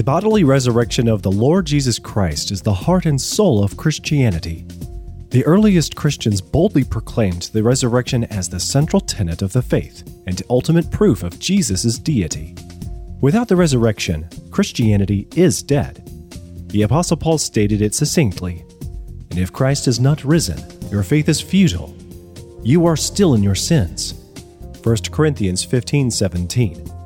The bodily resurrection of the Lord Jesus Christ is the heart and soul of Christianity. The earliest Christians boldly proclaimed the resurrection as the central tenet of the faith and ultimate proof of Jesus' deity. Without the resurrection, Christianity is dead. The Apostle Paul stated it succinctly And if Christ is not risen, your faith is futile. You are still in your sins. 1 Corinthians 15 17.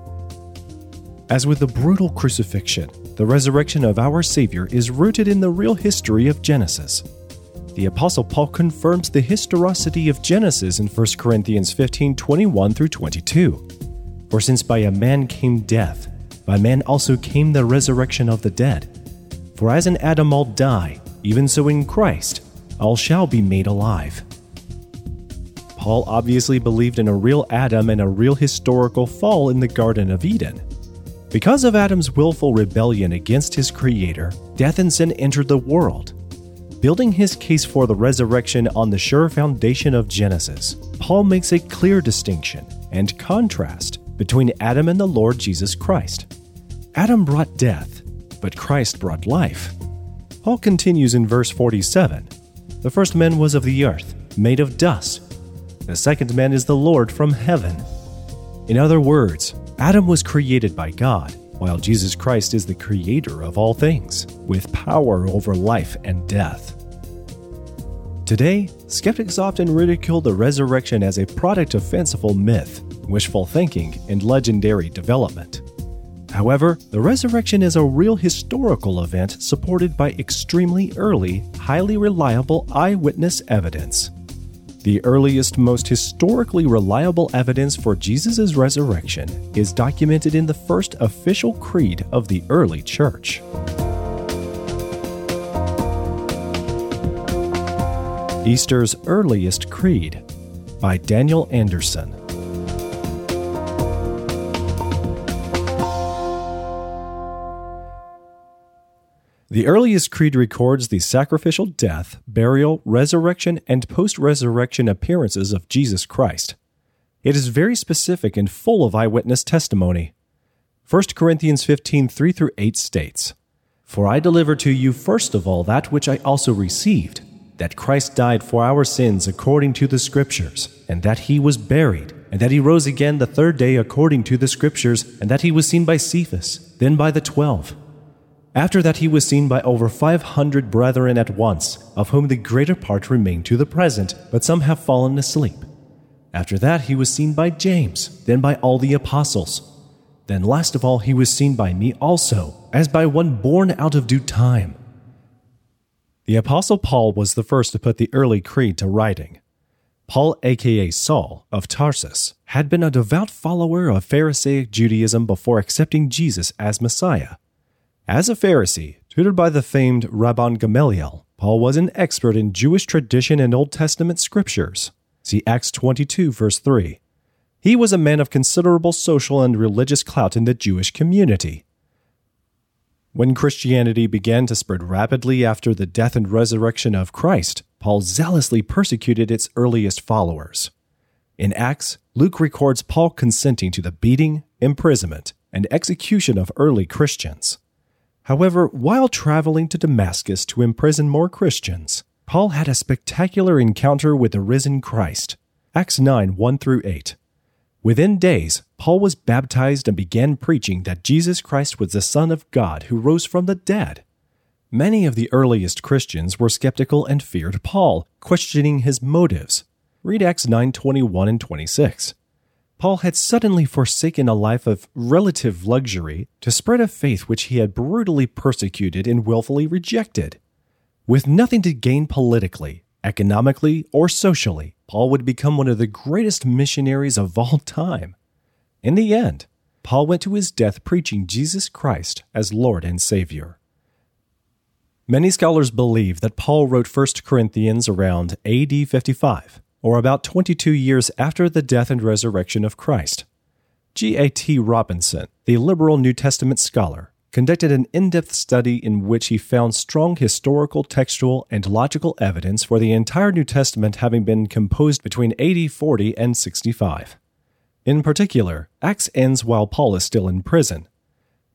As with the brutal crucifixion, the resurrection of our Savior is rooted in the real history of Genesis. The Apostle Paul confirms the historicity of Genesis in 1 Corinthians 15 21 through 22. For since by a man came death, by man also came the resurrection of the dead. For as in Adam all die, even so in Christ all shall be made alive. Paul obviously believed in a real Adam and a real historical fall in the Garden of Eden. Because of Adam's willful rebellion against his Creator, death and sin entered the world. Building his case for the resurrection on the sure foundation of Genesis, Paul makes a clear distinction and contrast between Adam and the Lord Jesus Christ. Adam brought death, but Christ brought life. Paul continues in verse 47 The first man was of the earth, made of dust. The second man is the Lord from heaven. In other words, Adam was created by God, while Jesus Christ is the creator of all things, with power over life and death. Today, skeptics often ridicule the resurrection as a product of fanciful myth, wishful thinking, and legendary development. However, the resurrection is a real historical event supported by extremely early, highly reliable eyewitness evidence. The earliest, most historically reliable evidence for Jesus' resurrection is documented in the first official creed of the early church. Easter's Earliest Creed by Daniel Anderson. The earliest creed records the sacrificial death, burial, resurrection, and post resurrection appearances of Jesus Christ. It is very specific and full of eyewitness testimony. 1 Corinthians 15 3 through 8 states, For I delivered to you first of all that which I also received, that Christ died for our sins according to the Scriptures, and that he was buried, and that he rose again the third day according to the Scriptures, and that he was seen by Cephas, then by the twelve. After that, he was seen by over 500 brethren at once, of whom the greater part remain to the present, but some have fallen asleep. After that, he was seen by James, then by all the apostles. Then, last of all, he was seen by me also, as by one born out of due time. The Apostle Paul was the first to put the early creed to writing. Paul, aka Saul, of Tarsus, had been a devout follower of Pharisaic Judaism before accepting Jesus as Messiah. As a Pharisee, tutored by the famed Rabban Gamaliel, Paul was an expert in Jewish tradition and Old Testament scriptures. See Acts 22, verse 3. He was a man of considerable social and religious clout in the Jewish community. When Christianity began to spread rapidly after the death and resurrection of Christ, Paul zealously persecuted its earliest followers. In Acts, Luke records Paul consenting to the beating, imprisonment, and execution of early Christians. However, while traveling to Damascus to imprison more Christians, Paul had a spectacular encounter with the risen Christ. Acts 9 1 through 8. Within days, Paul was baptized and began preaching that Jesus Christ was the Son of God who rose from the dead. Many of the earliest Christians were skeptical and feared Paul, questioning his motives. Read Acts 9 21 and 26. Paul had suddenly forsaken a life of relative luxury to spread a faith which he had brutally persecuted and willfully rejected. With nothing to gain politically, economically, or socially, Paul would become one of the greatest missionaries of all time. In the end, Paul went to his death preaching Jesus Christ as Lord and Savior. Many scholars believe that Paul wrote 1 Corinthians around AD 55 or about 22 years after the death and resurrection of Christ. J.A.T. Robinson, the liberal New Testament scholar, conducted an in depth study in which he found strong historical, textual, and logical evidence for the entire New Testament having been composed between AD 40 and 65. In particular, Acts ends while Paul is still in prison.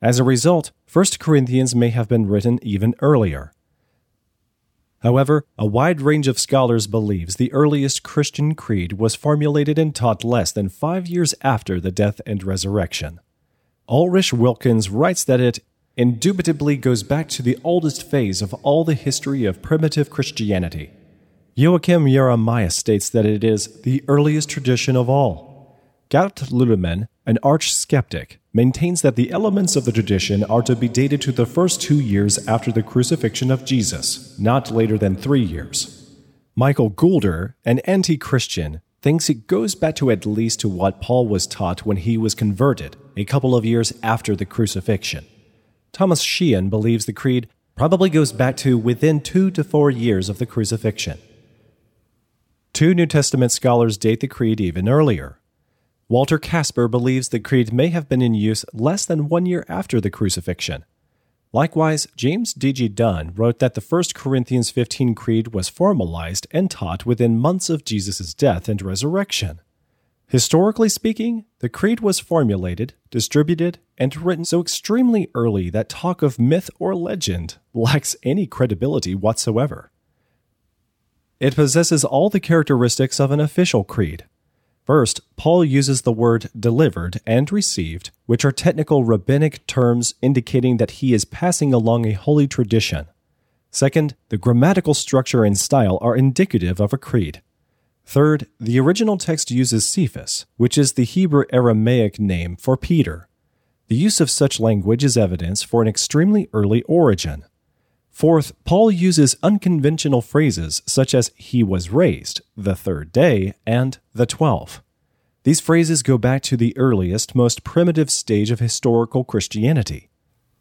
As a result, 1 Corinthians may have been written even earlier. However, a wide range of scholars believes the earliest Christian creed was formulated and taught less than five years after the death and resurrection. Ulrich Wilckens writes that it indubitably goes back to the oldest phase of all the history of primitive Christianity. Joachim Jeremias states that it is the earliest tradition of all. Gerd Ludemann, an arch skeptic, maintains that the elements of the tradition are to be dated to the first two years after the crucifixion of Jesus, not later than three years. Michael Goulder, an anti Christian, thinks it goes back to at least to what Paul was taught when he was converted, a couple of years after the crucifixion. Thomas Sheehan believes the creed probably goes back to within two to four years of the crucifixion. Two New Testament scholars date the creed even earlier. Walter Kasper believes the creed may have been in use less than one year after the crucifixion. Likewise, James D.G. Dunn wrote that the 1 Corinthians 15 creed was formalized and taught within months of Jesus' death and resurrection. Historically speaking, the creed was formulated, distributed, and written so extremely early that talk of myth or legend lacks any credibility whatsoever. It possesses all the characteristics of an official creed, First, Paul uses the word delivered and received, which are technical rabbinic terms indicating that he is passing along a holy tradition. Second, the grammatical structure and style are indicative of a creed. Third, the original text uses Cephas, which is the Hebrew Aramaic name for Peter. The use of such language is evidence for an extremely early origin. Fourth, Paul uses unconventional phrases such as he was raised, the third day, and the twelfth. These phrases go back to the earliest, most primitive stage of historical Christianity.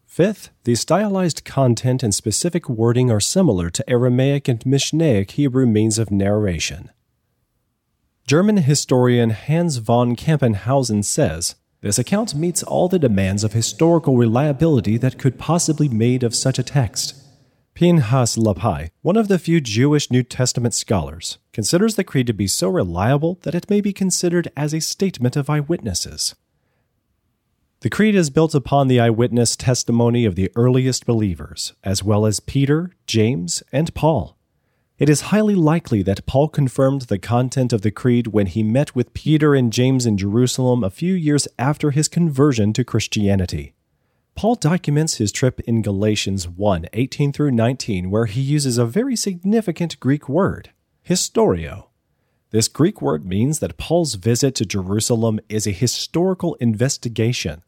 Fifth, the stylized content and specific wording are similar to Aramaic and Mishnaic Hebrew means of narration. German historian Hans von Campenhausen says, This account meets all the demands of historical reliability that could possibly be made of such a text. Pinchas Lapide, one of the few Jewish New Testament scholars, considers the creed to be so reliable that it may be considered as a statement of eyewitnesses. The creed is built upon the eyewitness testimony of the earliest believers, as well as Peter, James, and Paul. It is highly likely that Paul confirmed the content of the creed when he met with Peter and James in Jerusalem a few years after his conversion to Christianity. Paul documents his trip in Galatians 1 18 through 19, where he uses a very significant Greek word, historeo. This Greek word means that Paul's visit to Jerusalem is a historical investigation.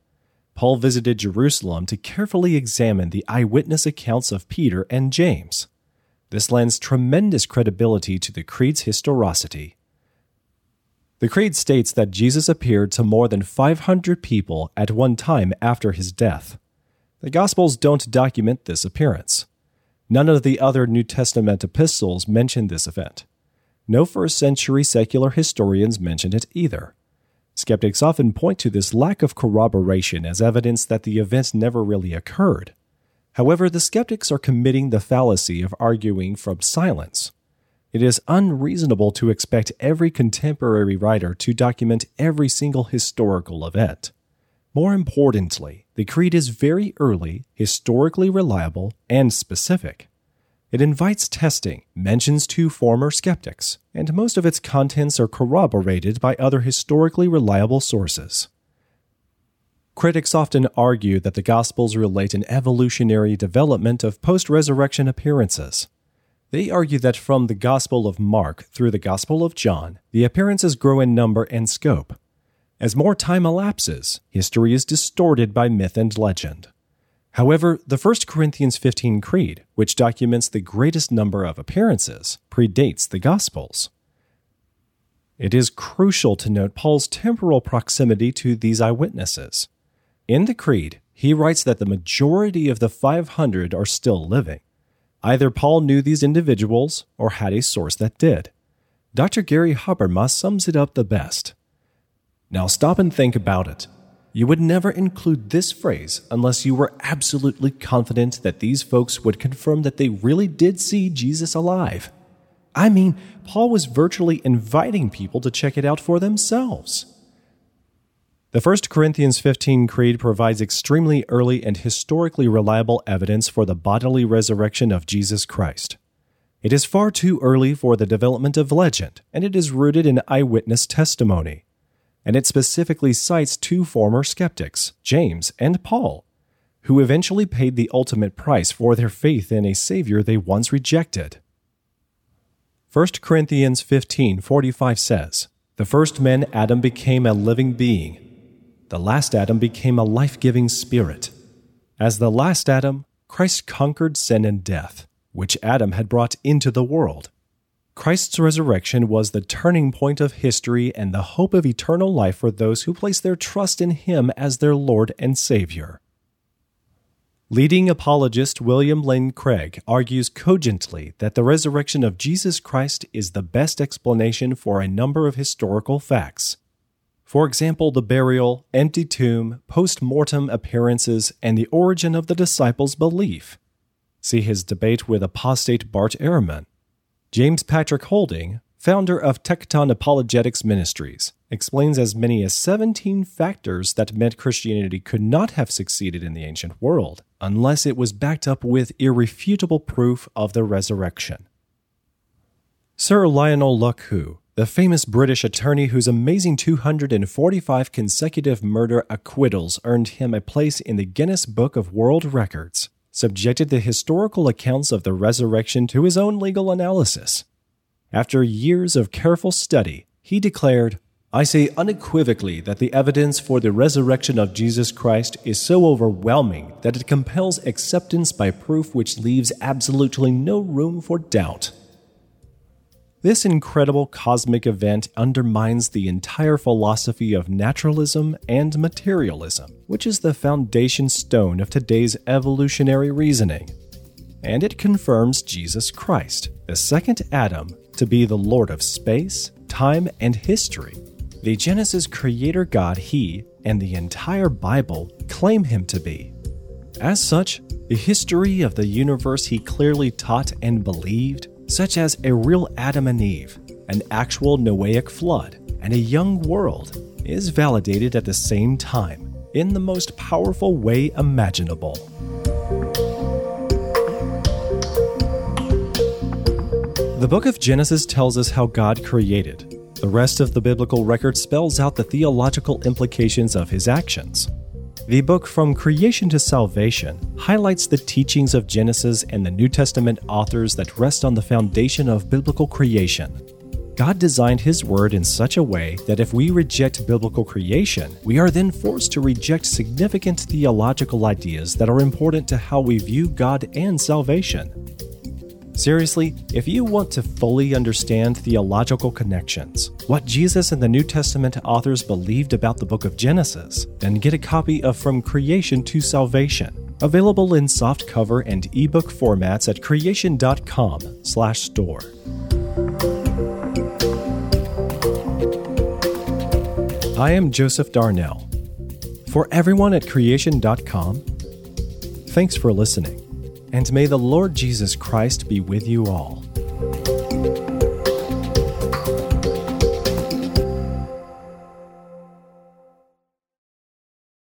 Paul visited Jerusalem to carefully examine the eyewitness accounts of Peter and James. This lends tremendous credibility to the creed's historicity. The creed states that Jesus appeared to more than 500 people at one time after his death. The Gospels don't document this appearance. None of the other New Testament epistles mention this event. No first century secular historians mention it either. Skeptics often point to this lack of corroboration as evidence that the event never really occurred. However, the skeptics are committing the fallacy of arguing from silence. It is unreasonable to expect every contemporary writer to document every single historical event. More importantly, the creed is very early, historically reliable, and specific. It invites testing, mentions two former skeptics, and most of its contents are corroborated by other historically reliable sources. Critics often argue that the Gospels relate an evolutionary development of post resurrection appearances. They argue that from the Gospel of Mark through the Gospel of John, the appearances grow in number and scope. As more time elapses, history is distorted by myth and legend. However, the 1 Corinthians 15 Creed, which documents the greatest number of appearances, predates the Gospels. It is crucial to note Paul's temporal proximity to these eyewitnesses. In the Creed, he writes that the majority of the 500 are still living. Either Paul knew these individuals or had a source that did. Dr. Gary Habermas sums it up the best. Now stop and think about it. You would never include this phrase unless you were absolutely confident that these folks would confirm that they really did see Jesus alive. I mean, Paul was virtually inviting people to check it out for themselves. The 1 Corinthians 15 Creed provides extremely early and historically reliable evidence for the bodily resurrection of Jesus Christ. It is far too early for the development of legend, and it is rooted in eyewitness testimony. And it specifically cites two former skeptics, James and Paul, who eventually paid the ultimate price for their faith in a Savior they once rejected. 1 Corinthians 15:45 says, "The first man Adam became a living being. The last Adam became a life-giving spirit. As the last Adam, Christ conquered sin and death, which Adam had brought into the world. Christ's resurrection was the turning point of history and the hope of eternal life for those who place their trust in him as their Lord and Savior." Leading apologist William Lane Craig argues cogently that the resurrection of Jesus Christ is the best explanation for a number of historical facts. For example, the burial, empty tomb, post mortem appearances, and the origin of the disciples' belief. See his debate with apostate Bart Ehrman. James Patrick Holding, founder of Tekton Apologetics Ministries, explains as many as 17 factors that meant Christianity could not have succeeded in the ancient world unless it was backed up with irrefutable proof of the resurrection. Sir Lionel Luckhoo, the famous British attorney whose amazing 245 consecutive murder acquittals earned him a place in the Guinness Book of World Records, subjected the historical accounts of the resurrection to his own legal analysis. After years of careful study, he declared, I say unequivocally that the evidence for the resurrection of Jesus Christ is so overwhelming that it compels acceptance by proof which leaves absolutely no room for doubt. This incredible cosmic event undermines the entire philosophy of naturalism and materialism, which is the foundation stone of today's evolutionary reasoning. And it confirms Jesus Christ, the second Adam, to be the Lord of space, time, and history the Genesis creator God he and the entire Bible claim him to be. As such, the history of the universe he clearly taught and believed, such as a real Adam and Eve, an actual Noahic flood, and a young world, is validated at the same time in the most powerful way imaginable. The book of Genesis tells us how God created, the rest of the biblical record spells out the theological implications of his actions. The book From Creation to Salvation highlights the teachings of Genesis and the New Testament authors that rest on the foundation of biblical creation. God designed His Word in such a way that if we reject biblical creation, we are then forced to reject significant theological ideas that are important to how we view God and salvation. Seriously, if you want to fully understand theological connections, what Jesus and the New Testament authors believed about the book of Genesis, then get a copy of From Creation to Salvation, available in softcover and ebook formats at creation.com/store. I am Joseph Darnell. For everyone at creation.com, thanks for listening and may the Lord Jesus Christ be with you all.